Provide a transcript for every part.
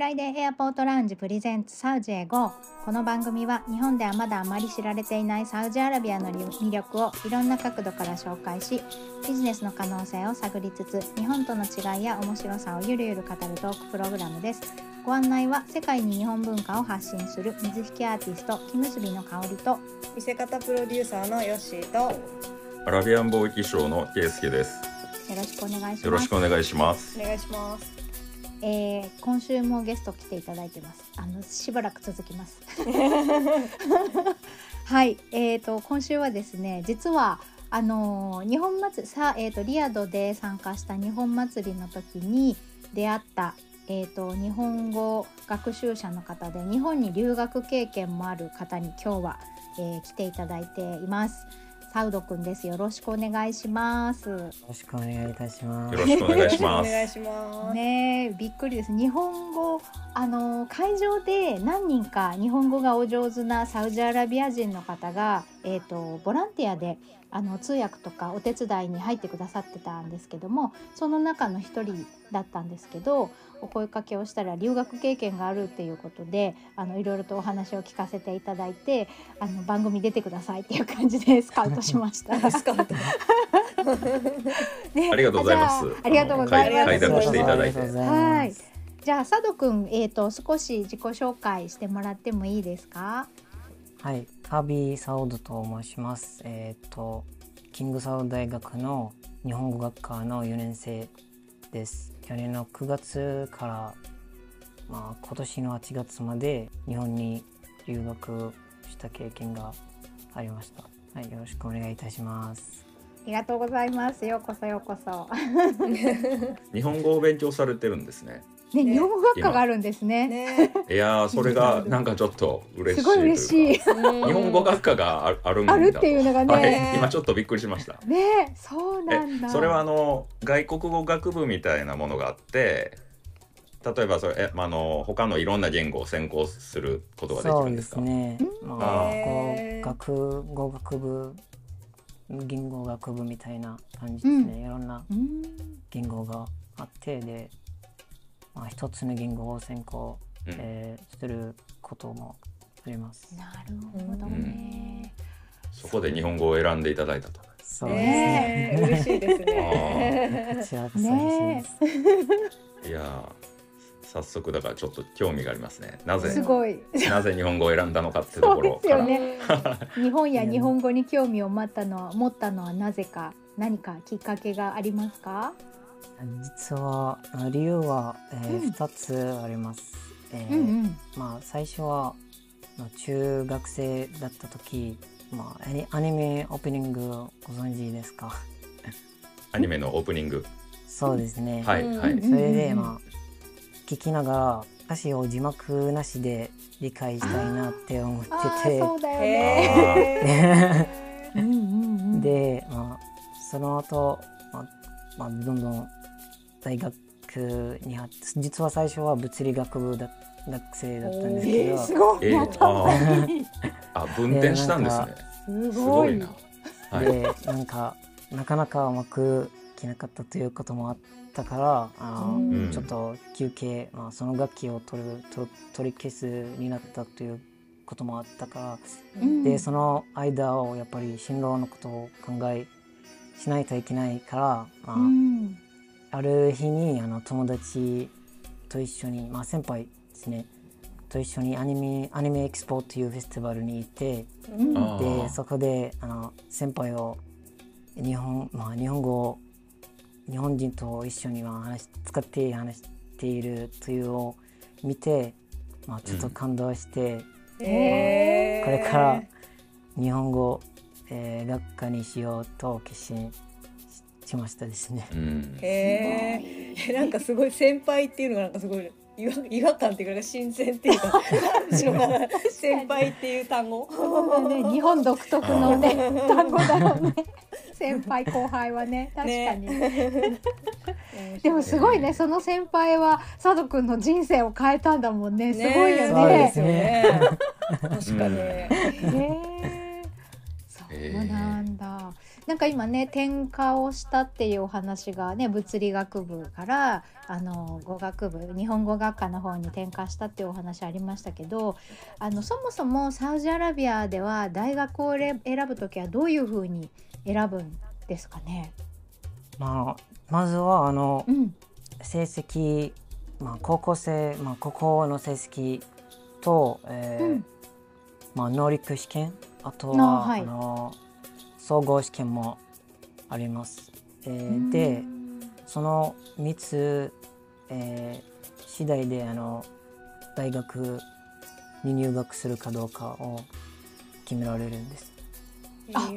フライデーエアポートラウンジプレゼンツサウジへ GO この番組は日本ではまだあまり知られていないサウジアラビアの魅力をいろんな角度から紹介しビジネスの可能性を探りつつ日本との違いや面白さをゆるゆる語るトークプログラムですご案内は世界に日本文化を発信する水引アーティスト木結びの香りと見せ方プロデューサーのヨッシーとアラビアン貿易商のケイスケです。よろしくお願いしますよろしくお願いします。お願いします。えー今週もゲスト来ていただいてます。あのしばらく続きます。はい、えっ、と今週はですね、実はあのー日本祭りさえっ、とリアドで参加した日本祭りの時に出会ったえっ、と日本語学習者の方で日本に留学経験もある方に今日は、えー来ていただいています。サウドくんです。よろしくお願いします。よろしくお願いいたします。よろしくお願いします。お願いします。ねえびっくりです日本語あの会場で何人か日本語がお上手なサウジアラビア人の方が、えー、とボランティアであの通訳とかお手伝いに入ってくださってたんですけどもその中の一人だったんですけどお声かけをしたら留学経験があるっていうことであのいろいろとお話を聞かせていただいてあの番組出てくださいっていう感じで スカウトしました。スカウト。ねありがとうございますじゃあありがとうございます。快諾していただいてはい。じゃあ佐渡くん、えー、と少し自己紹介してもらってもいいですか？はい、カービーサウドと申します。えっ、と、キングサウド大学の日本語学科の4年生です。去年の9月から、まあ、今年の8月まで日本に留学した経験がありました。はい、よろしくお願いいたします。ありがとうございます。ようこそようこそ。日本語を勉強されてるんですね。ね、ね日本語学科があるんですね。ね。いやー、それがなんかちょっと嬉しいすごい嬉しい。日本語学科がああるんだと。あるっていうのがね。はい、今ちょっとびっくりしました。ね、そうなんだ。え、それはあの外国語学部みたいなものがあって。例えばそれえ、まあ、あの他のいろんな言語を専攻することができそうでるんですか？すね。まあ、へーこう学語学部、言語学部みたいな感じですね。いろんなうん。言語があってで、まあ、一つの言語を専攻、うんえーすることもあります。なるほどね。そこで日本語を選んでいただいたと。そうですね。嬉しいですね。こちらこそ嬉しいです。いやー早速だからちょっと興味がありますね。なぜすごい。なぜ日本語を選んだのかっていうところね 日本や日本語に興味を持ったのは持ったのはなぜか何かきっかけがありますか？実はあ理由は、えーうん2つあります。えーうんうん。まあ、最初は、まあ、中学生だった時、まあ、アニメオープニングをご存知ですか？アニメのオープニング？そうですね。うんはいはい。うんそれで、まあ、聞きながら歌詞を字幕なしで理解したいなって思ってて。で、まあ、その後、まあまあ、どんどん大学に入って実は最初は物理学部だ学生だったんですけど、えー、すごい。えーやったあ分店したんですね。すすごい。な。はい。でなんかなかなかうまくいけなかったということもあったからあの、うんちょっと休憩、まあ、その楽器を取ると取り消すになったということもあったから、うんでその間をやっぱり進路のことを考えしないといけないから、まあうん。ある日にあの友達と一緒に、まあ、先輩ですねと一緒にアニメアニメエキスポというフェスティバルに行ってうんでそこであの先輩を日本,、まあ、日本語を日本人と一緒にまあ話し使って話しているというのを見て、まあ、ちょっと感動して、へえ。これから日本語、えー学科にしようと決心ししましたですね。うん。へえ。なんかすごい先輩っていうのがなんかすごい違和違和感っていうか新鮮っていうか先輩っていう単語。ね、日本独特のね 単語だろうね。先輩後輩はね確かに、でもすごいねその先輩は佐渡くんの人生を変えたんだもんねすごいよそうでねす。よね。確かに。へえそうなんだ。なんか今ね転科をしたっていうお話がね物理学部からあの語学部日本語学科の方に転科したっていうお話ありましたけどあのそもそもサウジアラビアでは大学を選ぶ時はどういうふうに選ぶんですかね？まあまずはあのうん、成績、まあ、高校生、まあ、高校の成績と、えーうんまあ、能力試験あとあは、はいあの総合試験もあります。えーでその3つ、えー次第であの大学に入学するかどうかを決められるんです。あ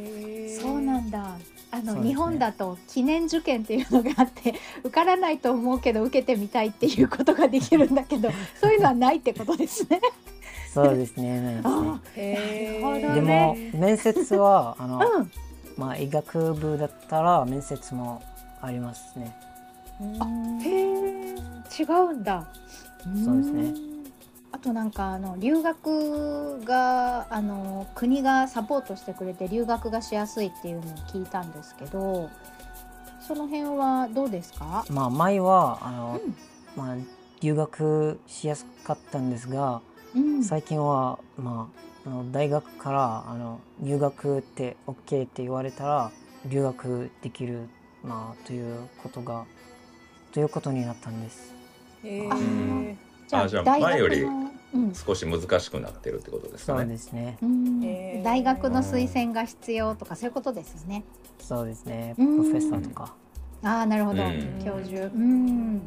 そうなんだ。あの、ね日本だと記念受験っていうのがあって 受からないと思うけど受けてみたいっていうことができるんだけど そういうのはないってことですね。そうですね。ないですねでも面接は あの、うん、まあ医学部だったら面接もありますね。うんへえ違うんだ。そうですねん。あとなんかあの留学があの国がサポートしてくれて留学がしやすいっていうのを聞いたんですけど、その辺はどうですか？まあ前はあの、うんまあ留学しやすかったんですが、うん、最近はまああの大学からあの入学って OK って言われたら留学できるまあということがということになったんです。へあーじゃああじゃあ大学前より少し難しくなってるってことですそうかね。ですね。うんへー大学の推薦が必要とかそういうことですよね。そうですね。うんプロフェッサーとか。ああなるほど、うん教授。うん。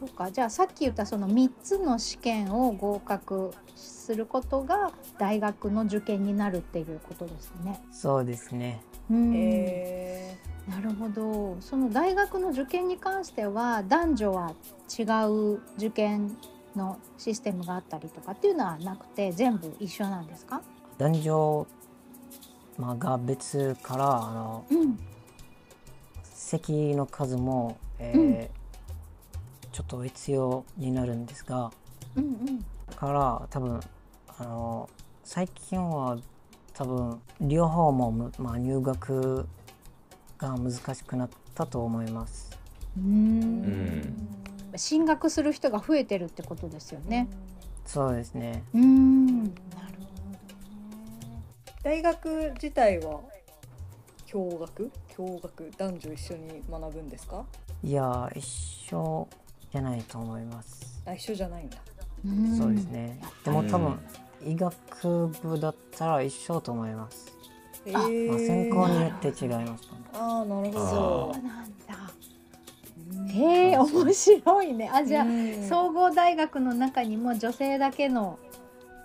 そうか。じゃあさっき言ったその3つの試験を合格することが大学の受験になるっていうことですね。そうですね。うん。へなるほど。その大学の受験に関しては男女は違う受験のシステムがあったりとかっていうのはなくて全部一緒なんですか？男女まあが別からあのうん。席の数も、えーうんちょっと必要になるんですがうんうんだから多分あの最近は多分両方もむ、まあ、入学が難しくなったと思います。ううんん進学する人が増えてるってことですよね。そうですね。うんなるほどね。大学自体は共学？共学？男女一緒に学ぶんですか？いや一緒じゃないと思います。あ一緒じゃないんだんそうですね。でも多分医学部だったら一緒と思います。へまあ、ー専攻によって違います、ああなるほそどうなんだ。へえ面白いね。あじゃあうん総合大学の中にも女性だけの、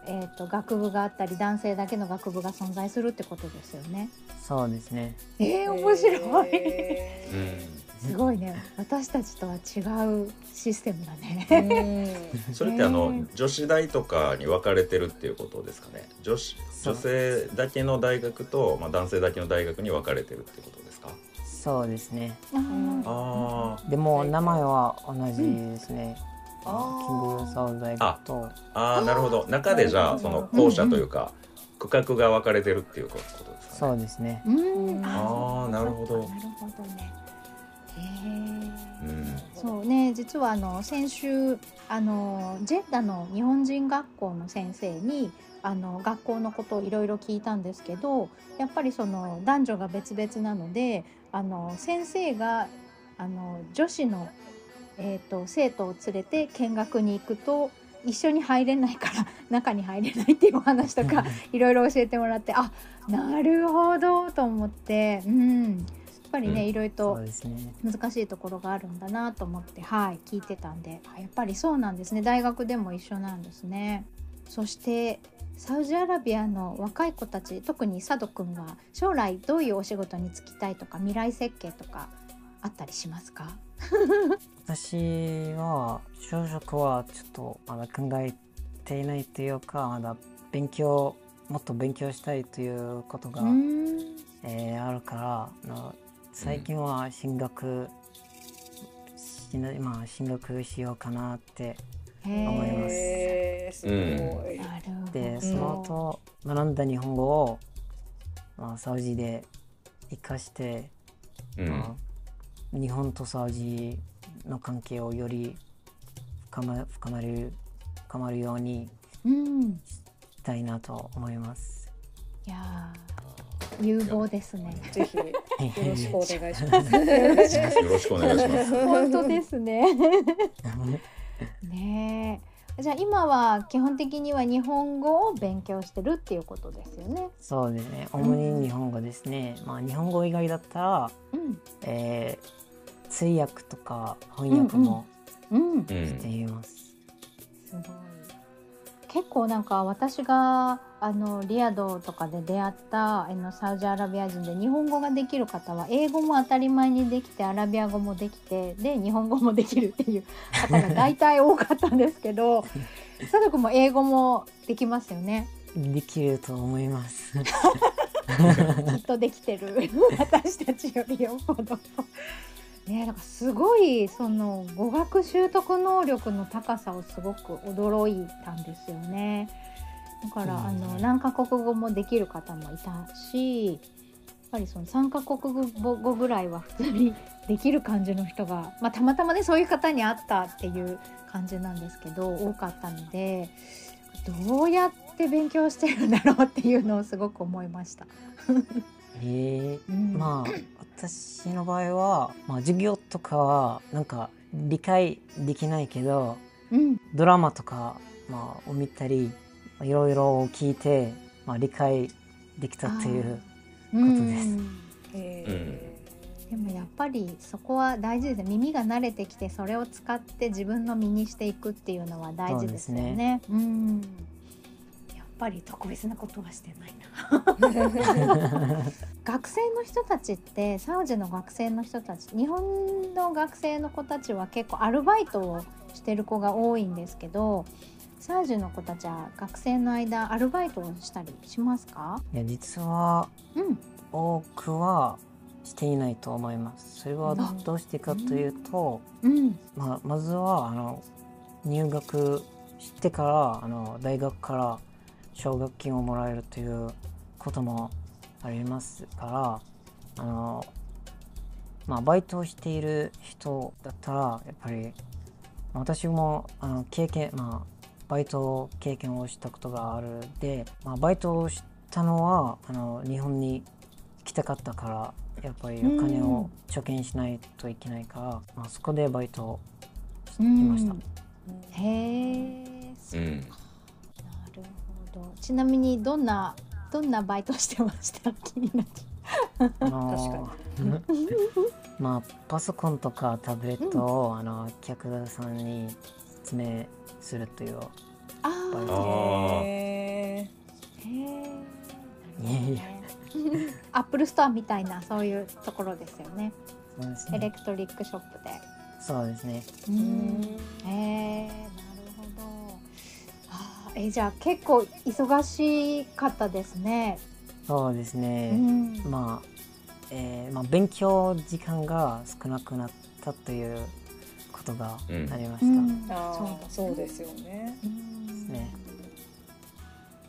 えー、と学部があったり男性だけの学部が存在するってことですよね。そうですね。えー、面白い。へうんすごいね。私たちとは違うシステムだね。それってあの女子大とかに分かれてるっていうことですかね。女子女性だけの大学とまあ男性だけの大学に分かれてるってことですか？そうですね。あでも名前は同じですね。あキングサウ大学とあああなるほど。中でじゃあその校舎というか区画が分かれてるっていうことですかね。そうですね。うん、あーなるほどなるほどね。そうね実はあの先週あのジェッダの日本人学校の先生にあの学校のことをいろいろ聞いたんですけどやっぱりその男女が別々なのであの先生があの女子の、えー、と生徒を連れて見学に行くと一緒に入れないから 中に入れないっていうお話とか いろいろ教えてもらってあなるほどと思って、うん、ぱりね、うん。いろいろと。難しいところがあるんだなと思ってはい聞いてたんで。あやっぱりそうなんですね。大学でも一緒なんですね。そしてサウジアラビアの若い子たち特に佐渡くんは将来どういうお仕事に就きたいとか未来設計とかあったりしますか？私は就職はちょっとまだ考えていないというかまだ勉強もっと勉強したいということが、うん。えーあるから最近は進学しなまあ進学しようかなってへ思います。すでその後学んだ日本語をまあ、サウジで生かして、うん。まあ、日本とサウジの関係をより深ま深まる深まるようにうん。したいなと思います。いやー有望ですね。ぜひ よろしくお願いします。よろしくお願いします。本当ですね。ねえ。じゃあ今は基本的には日本語を勉強してるっていうことですよね。そうですね。主に日本語ですね。まあ日本語以外だったら、うん。えー通訳とか翻訳もうん。うん。しています。すごい。結構なんか私があのリヤドとかで出会ったあのサウジアラビア人で日本語ができる方は英語も当たり前にできてアラビア語もできてで日本語もできるっていう方が大体多かったんですけど佐藤君も英語もできますよねできると思います。きっとできてる私たちよりよっぽど。ね、なんかすごいその語学習得能力の高さをすごく驚いたんですよね。だから、うんあの何カ国語もできる方もいたしやっぱりその3カ国語ぐらいは普通にできる感じの人が、まあ、たまたまねそういう方に会ったっていう感じなんですけど多かったのでどうやって勉強してるんだろうっていうのをすごく思いました。え。ー うん。まあ私の場合は、まあ、授業とかはなんか理解できないけどうん。ドラマとか、まあ、を見たりまあいろいろ聞いて、まあ、理解できたっていうとです。えでもやっぱりそこは大事です。ね耳が慣れてきてそれを使って自分の身にしていくっていうのは大事ですよね。うん。やっぱり特別なことはしてないな。学生の人たちってサウジの学生の人たち日本の学生の子たちは結構アルバイトをしてる子が多いんですけどサウジの子たちは学生の間アルバイトをしたりしますか？いや実はうん多くはしていないと思います。それはあどうしてかというと、うん。まあ、まずはあの入学してからあの大学から奨学金をもらえるということもありますからあの、まあ、バイトをしている人だったらやっぱりまあ私もあの経験、まあ、バイト経験をしたことがある。で、まあ、バイトをしたのはあの日本に来たかったからやっぱりお金を貯金しないといけないから、まあ、そこでバイトをしてきました。へえ、そううん。なるほど。ちなみにどんなどんなバイトしてました？気になっちあの まあパソコンとかタブレットを、あの客さんに説明するという。ああ、あへへえ。アップルストアみたいなそういうところですよね。そうですね electric shop で。そうですねうえ、なるほど。あーえじゃあ結構忙しかったですね。そうですうね、ん。まあ、えーまあ勉強時間が少なくなったということがうん。ありました、うん。あそう。あそうですよね。うん。ね。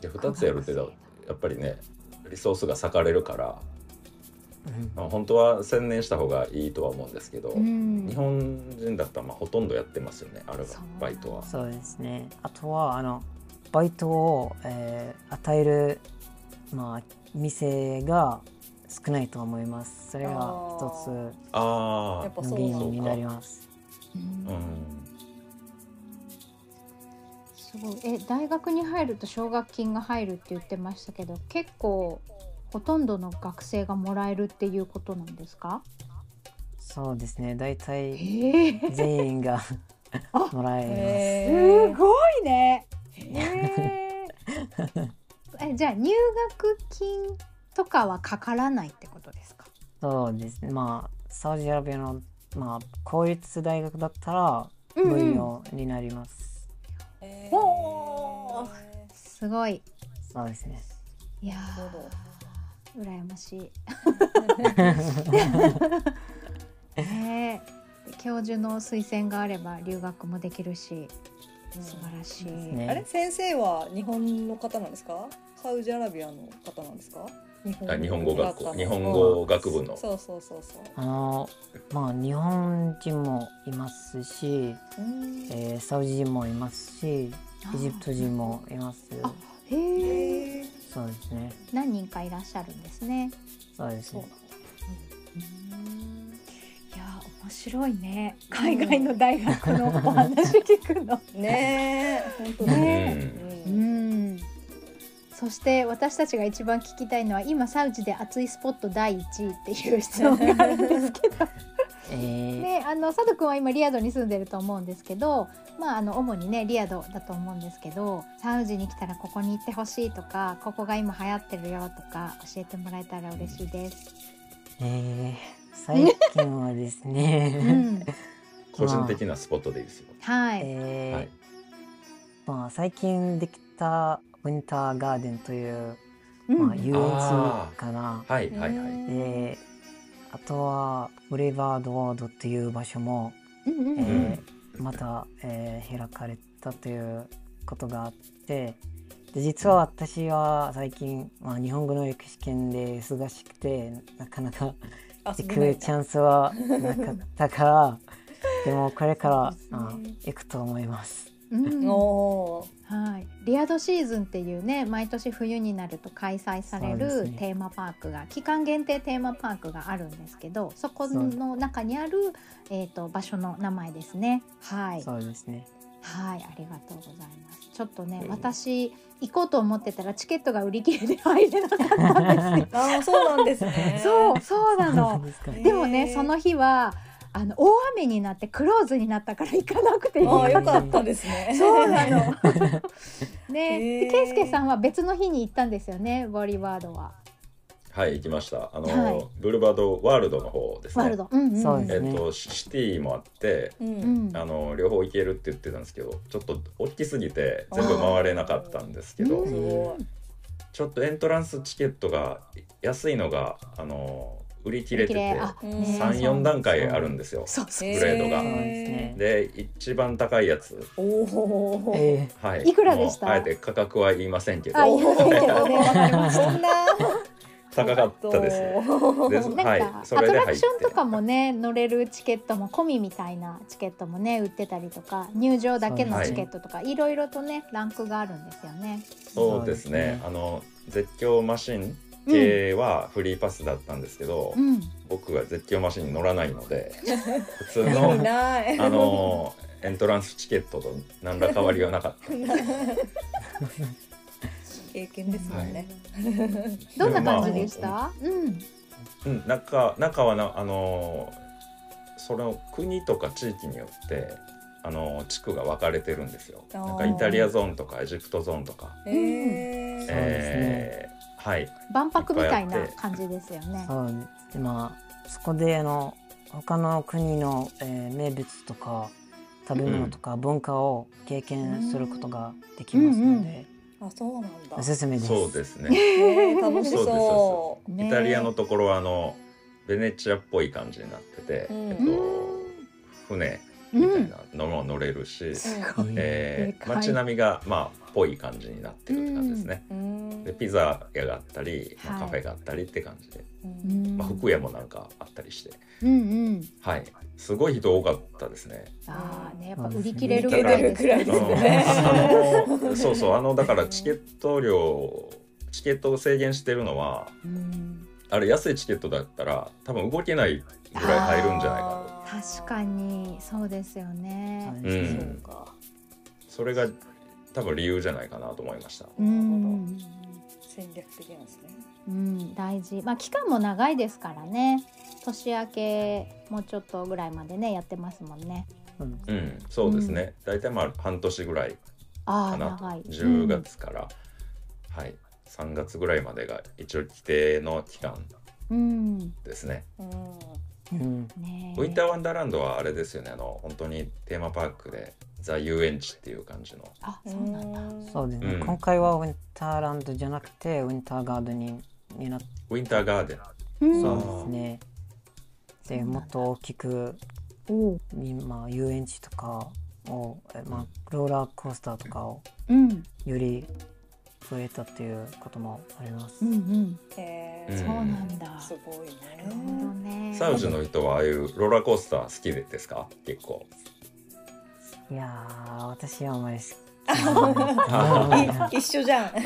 で2つやるってだやっぱりねリソースが割かれるから、うん。まあ、本当は専念した方がいいとは思うんですけど、うん。日本人だったらまあほとんどやってますよねアルそうバイトは。そう。ですね。あとはあのバイトを、えー与える、まあ、店が少ないと思います。それが一つの原因になりますうん。うんすごい。え大学に入ると奨学金が入るって言ってましたけど結構ほとんどの学生がもらえるっていうことなんですか？そうですね。大え体ー、全員が あもらえへす。ごいね。えー。えじゃあ入学金とかはかからないってことですか？ますそうですね。まあサウジアラビアの、まあ、公立大学だったらうんうん。無料になります、えほー。すごい。そうですね。いや羨ましい。ねえ。教授の推薦があれば留学もできるし素晴らしい、ね。あれ先生は日本の方なんですか？サウジアラビアの方なんですか？日あ日本語学校。日本語学部の。そうそうそうそう。あのまあ日本人もいますし、うん。えーサウジ人もいますしエジプト人もいます。あへえそうですね。何人かいらっしゃるんですね。そうですね。いや面白いね。海外の大学のお話聞くの。ね。え本当だね。ううんんそして私たちが一番聞きたいのは今サウジで熱いスポット第一位っていう質問があるんですけど。えー。ね、あの佐藤君は今リヤドに住んでると思うんですけど、まあ、あの主にねリヤドだと思うんですけどサウジに来たらここに行ってほしいとかここが今流行ってるよとか教えてもらえたら嬉しいです。えー最近はですうね、ん、個人的なスポットでいいですよ。はい、えーはい。まあ、最近できたウィンターガーデンという、うん。まあ、遊園あ地かな。はいはいはい。であとはブレイバードワードっていう場所も、うんうんえーまた、えー開かれたということがあってで実は私は最近、まあ、日本語の歴史研で忙しくてなかなか遊行くチャンスはなかったから でもこれから、そうですね。あ行くと思います。うん。おーはい、リアドシーズンっていうね毎年冬になると開催されるテーマパークが、期間限定テーマパークがあるんですけどそこの中にある、えー、と場所の名前ですね。はい、そうですね。はい、ありがとうございます。ちょっとね、うん私行こうと思ってたらチケットが売り切れで入れなかったんですよ。ああそうなんですね そう、そうなの。で。でもね、その日はあの大雨になってクローズになったから行かなくていいああよかかったですねそうなの。へ ね、ーで、ケイスケさんは別の日に行ったんですよね、ボリワードは。はい行きました。あの、はいブルバードワールドの方ですね。ワールド。うんうん。そうですねえっとシシティもあって。ううんん。あの両方行けるって言ってたんですけどちょっと大きすぎて全部回れなかったんですけどうんすごいちょっとエントランスチケットが安いのがあの売り切れてて綺麗あうん。ね34段階あるんですよ。グレードが。で一番高いやつ、はい、いくらでした？あえて価格は言いませんけど。そんな高かったです。ね。でなんか、はい。アそれでトラクションとかもね乗れるチケットも込みみたいなチケットもね売ってたりとか入場だけのチケットとか、い、ろいろとねランクがあるんですよね。そうですね。あの絶叫マシン系はフリーパスだったんですけど、うん、僕は絶叫マシンに乗らないので 普通のあのエントランスチケットと何ら変わりはなかった。経験ですもんね、どんな感じでした？うん、うん、中中はなあのその国とか地域によってあの地区が分かれてるんですよ。なんかイタリアゾーンとかエジプトゾーンとか、へえそうですね。えーはい。万博みたいな感じですよね。そうでまあそこであの他の国の、えー名物とか食べ物とか文化を経験することができますので、あそうなんだ。おすすめです。そうですね。楽しそう。ですそね。イタリアのところはあのベネチアっぽい感じになってて、うん。えっと船みたいなのも乗れるし、うごい。えー街並みがまあぽい感じになってるって感じですね。うんでピザ屋があったり、まあはいカフェがあったりって感じで、うん。まあ、服屋もなんかあったりして、うんうん。はい、すごい人多かったですね。ああねやっぱうん売り切れるぐらいですね。あのそうそう。あの だからチケット料チケットを制限してるのはうん。あれ安いチケットだったら多分動けないぐらい入るんじゃないかあー確かにそうですよね。と、うん、そうかそれが多分理由じゃないかなと思いました。うん。戦略的なんですねうん、大事。まあ期間も長いですからね。年明けもうちょっとぐらいまでねやってますもんね。うんうん、そうですね。大体まあ半年ぐらいああかなと。長い。10月から、はい、3月ぐらいまでが一応規定の期間うん。ですね。うんうんねウィンターワンダーランドはあれですよね。あの本当にテーマパークでザ遊園地っていう感じの。あそうなんだ。そうですね、うん今回はウィンターランドじゃなくてウィンターガーデンにになっウィンターガーデン。うんそうですね。でもっと大きく、おうみまあ、遊園地とかを、えまあ、ローラーコースターとかをうん。より増えたっていうこともあります。うんうん、へー。うん。そうなんだ。すごいね。なるほどね。サウジの人はああいうローラーコースター好きですか？結構。いやー私はあまり好き 一緒じゃん、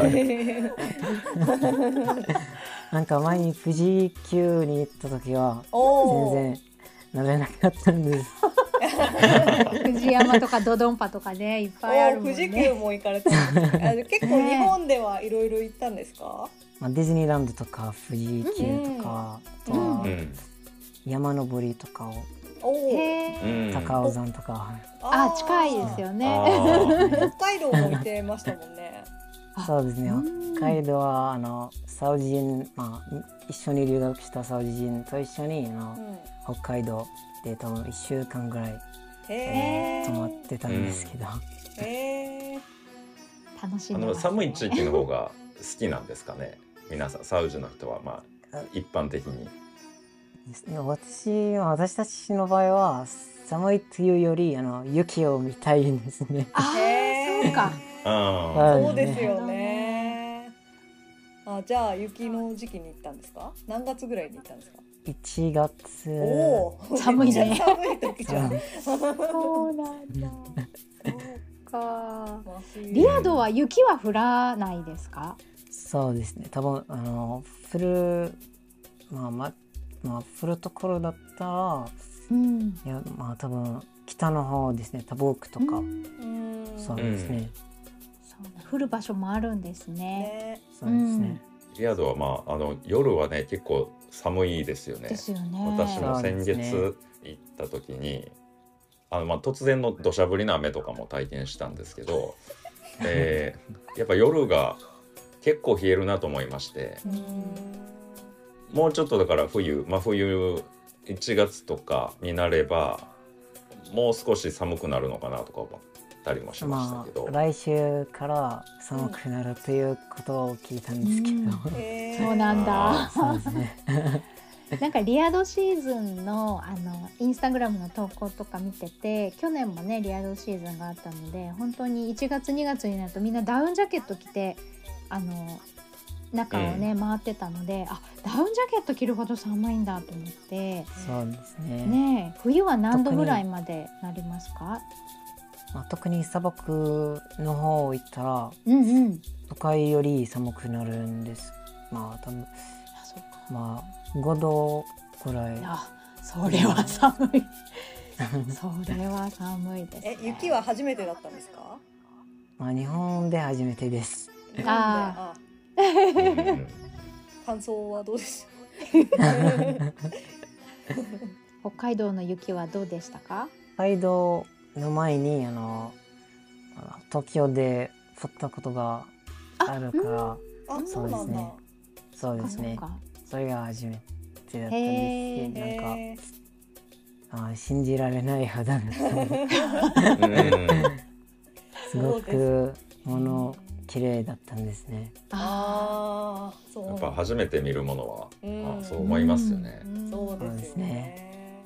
なんか前に富士急に行った時は全然乗れなかったんです。藤山とかドドンパとかねいっぱいあるもんお富士急ね。も行かれた結構ね日本ではいろいろ行ったんですか、まあ、ディズニーランドとか富士急とか、あとはうん山登りとかを高尾山とか、あ近いですよあね。ー。北海道も行ってましたもんね。あ そうですね。うん。北海道はあのサウジ人、まあ、一緒に留学したサウジ人と一緒にあのうん。北海道で多分1週間ぐらいへ泊まってたんですけど、えへえ楽しあのんでますね。寒い地域の方が好きなんですかね？皆さんサウジの人はまあ一般的に。私私たちの場合は寒いというよりあの雪を見たいんですね。ああそうか。あはい。そうですよね。あじゃあ雪の時期に行ったんですか？何月ぐらいに行ったんですか？1月寒いね。寒い時じゃん。そう。なんだ。そうか。リアドは雪は降らないですか？そうですね。多分あの降るまあままあ降るところだったらうん。いやまあ多分北の方ですね。タボークとか、うん。そうですね、そうだ。降る場所もあるんですね。ね。そうですね、リヤドはまああの夜はね結構寒いですよね。ですよね。私も先月行った時にあのまあ突然の土砂降りの雨とかも体験したんですけど、えーやっぱ夜が結構冷えるなと思いましてもうちょっとだから冬真冬1月とかになればもう少し寒くなるのかなとか思ったりもしましたまけど、あ来週から寒くなるということを聞いたんですけど、へー そうなんだ。そうですね。なんかリアドシーズンのあのインスタグラムの投稿とか見てて去年もねリアドシーズンがあったので本当に1月2月になるとみんなダウンジャケット着てあの中をね、回ってたのであダウンジャケット着るほど寒いんだと思って。そうですね。ねえ冬は何度ぐらいまでなりますか？まあ、特に砂漠の方行ったらうんうん。都会より寒くなるんです。まあ多分まあ5度くらい。あそれは寒い。それは寒いです、ね。え、雪は初めてだったんですか？まあ日本で初めてです。ああ感想はどうです 北海道の雪はどうでしたか？北海道の前にあの東京で降ったことがあるからうなん。だそうですね。そうですね。それが初めてだったんですけどなんかへーあ信じられない肌だすごくもの綺麗だったんですね。あーそう。やっぱ初めて見るものは、うん。あそう思いますよね。うでよそうですすねね。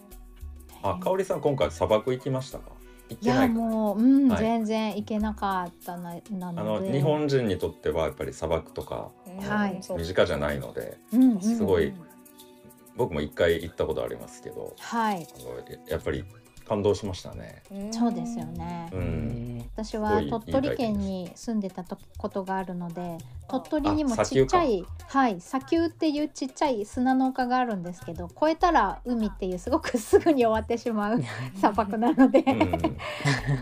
あ、香織さん今回砂漠行きましたか？行っいやてないか。もう、うんはい。全然行けなかったななあので。の日本人にとってはやっぱり砂漠とかうんはい。身近じゃないので、うんうんすごい僕も一回行ったことありますけど、はい。あのややっぱり感動しましたね。ん。そうですよね、うん。え私は鳥取県に住んでたとことがあるので鳥取にもちっちゃいはい砂丘っていうちっちゃい砂の丘があるんですけど越えたら海っていうすごくすぐに終わってしまう 砂漠なので、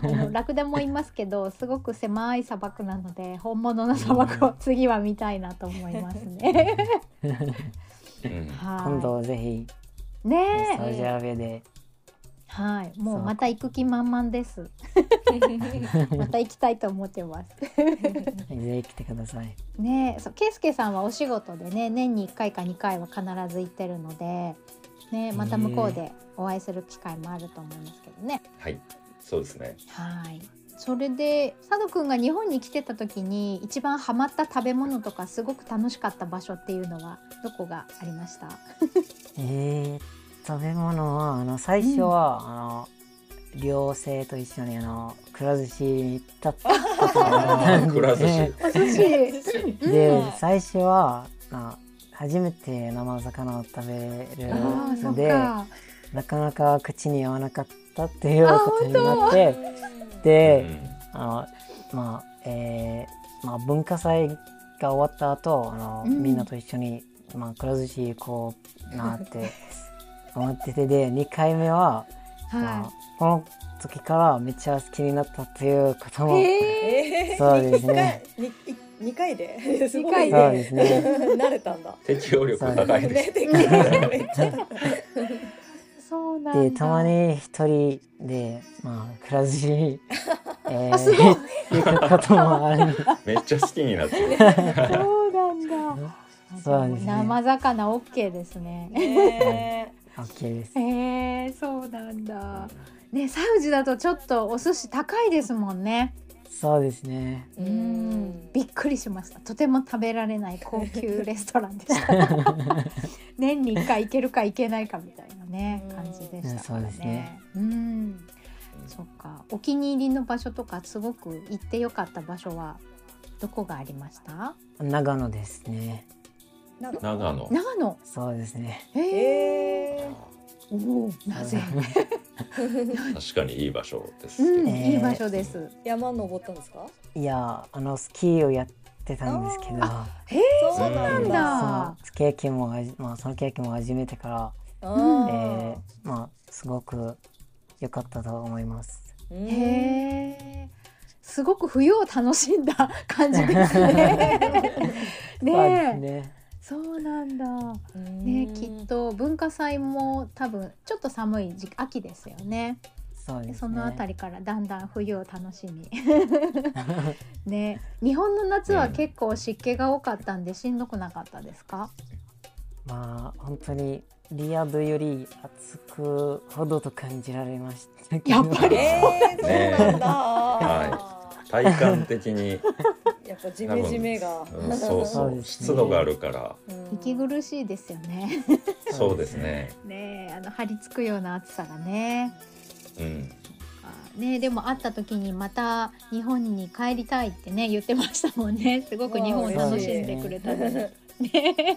うん。ラクダもいますけどすごく狭い砂漠なので本物の砂漠を次は見たいなと思いますね。今度ぜひねえ。サウジアラビアではいもうまた行く気満々です。また行きたいと思ってます。ぜひ来てください。ねえそうケイスケさんはお仕事でね年に1回か2回は必ず行ってるので、ね、また向こうでお会いする機会もあると思いますけどね。はい、そうですね。はいそれで佐野くんが日本に来てた時に一番ハマった食べ物とかすごく楽しかった場所っていうのはどこがありました？えー、食べ物はあの最初は、あの寮生と一緒にあのくら寿司に行ったことがあるん くら寿司。ででうん。最初はあ初めて生魚を食べるのでなかなか口に合わなかったっていうことになってで、あのまあえーまあ、文化祭が終わった後あの、うん。みんなと一緒に、まあ、くら寿司行こうなって 思っててで2回目は、まはあ、この時からめっちゃ好きになったっていうことい。も、へえ。えーそうですね。にい二回で？すごい二回そうですね慣れたんだ。適応力高いです。そうなんだ。でたまに一人で、まあ、くら寿司に、えあすごい行くこともあるめっちゃ好きになってるそうなんだ。そうですね生魚オッケーですね。ね OK です。へえ、そうなんだ。ね、サウジだとちょっとお寿司高いですもんね。そうですね。ううんん。びっくりしました。とても食べられない高級レストランでした。年に一回行けるか行けないかみたいなねうん感じでしたからそうですねね。うん。そっか。お気に入りの場所とかすごく行ってよかった場所はどこがありました？長野ですね。長野長野？そうですね。へえ。えおお、なぜ？確かにいい場所ですいい場所です。ー、山登ったんですか？いや、あのスキーをやってたんですけど、へえ、そうなんだだ。その経験もはじ、まあ、その経験も初めてから、あえー、まあ、すごく良かったと思います。ーへえ。すごく冬を楽しんだ感じですね。ね。そうなんだ。うんね、きっと文化祭も多分ちょっと寒い時期秋ですよね。そうですね。そのあたりからだんだん冬を楽しみ。ね、日本の夏は結構湿気が多かったんでしんどくなかったですか？まあ、本当にリアドより暑くほどと感じられました。やっぱりえー、そうなんだ。は体感的にやっぱジメジメが。うんそうそそう湿度があるからうん息苦しいですよね。そうですねね、あの張り付くような暑さがね。うんあね、でも会った時にまた日本に帰りたいってね言ってましたもんね。すごく日本を楽しんでくれたのに。ね、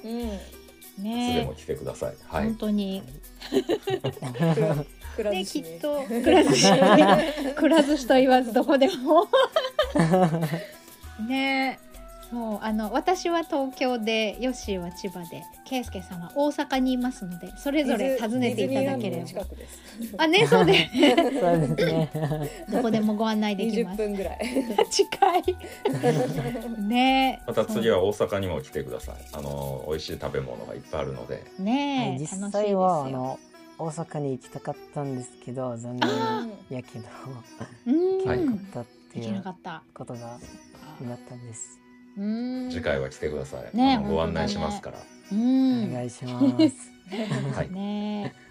うん。いつでねも、来てくださいはい本当に。ね、きっとくら寿司、くら寿司と言わずどこでも。ね、そうあの私は東京でヨッシーは千葉でケイスケさんは大阪にいますのでそれぞれ訪ねていただければ。ディズニーランドの近くです。あねそうで そうですね。どこでもご案内できます。分ぐらい。近い。ね。また次は大阪にも来てください。あの美味しい食べ物がいっぱいあるので。ね楽しいです際はあよの大阪に行きたかったんですけど残念。やけど行けなかったっていうなかった。ことがあったんです。うん次回は来てください、ねご案内しますから、うんお願いします。はいねえ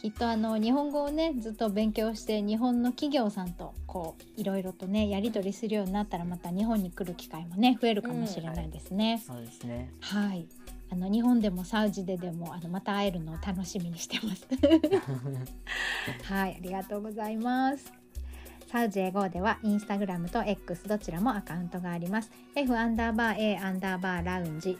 きっとあの日本語をねずっと勉強して日本の企業さんとこういろいろとねやり取りするようになったらまた日本に来る機会もね増えるかもしれないですね。そうですね。はいあの日本でもサウジででもあのまた会えるのを楽しみにしてます。はい、ありがとうございます。サウジ英語ではインスタグラムと X どちらもアカウントがあります。F アンダーバー A アンダーバーラウンジ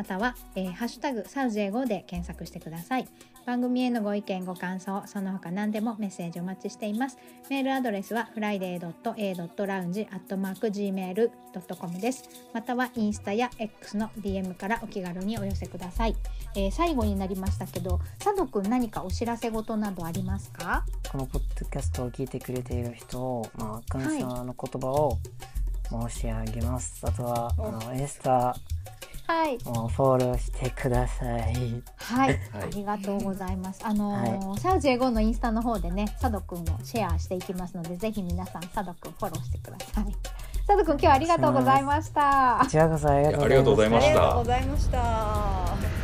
または、えーハッシュタグサウジ英語で検索してください。番組へのご意見ご感想その他何でもメッセージお待ちしています。メールアドレスは friday.a.lounge.gmail.com です。またはインスタや X の DM からお気軽にお寄せください。えー最後になりましたけど佐野くん何かお知らせ事などありますか？このポッドキャストを聞いてくれている人を、まあ、感謝の言葉を申し上げます。あとは、あの、インスタはいをフォローしてください。はい、はいありがとうございます。あのーサウジエゴのインスタの方でね、佐渡くんをシェアしていきますので、ぜひ皆さん佐渡くんフォローしてください。佐渡くん今日はありがとうございました。こちらこそありがとうございましたありがとうございました。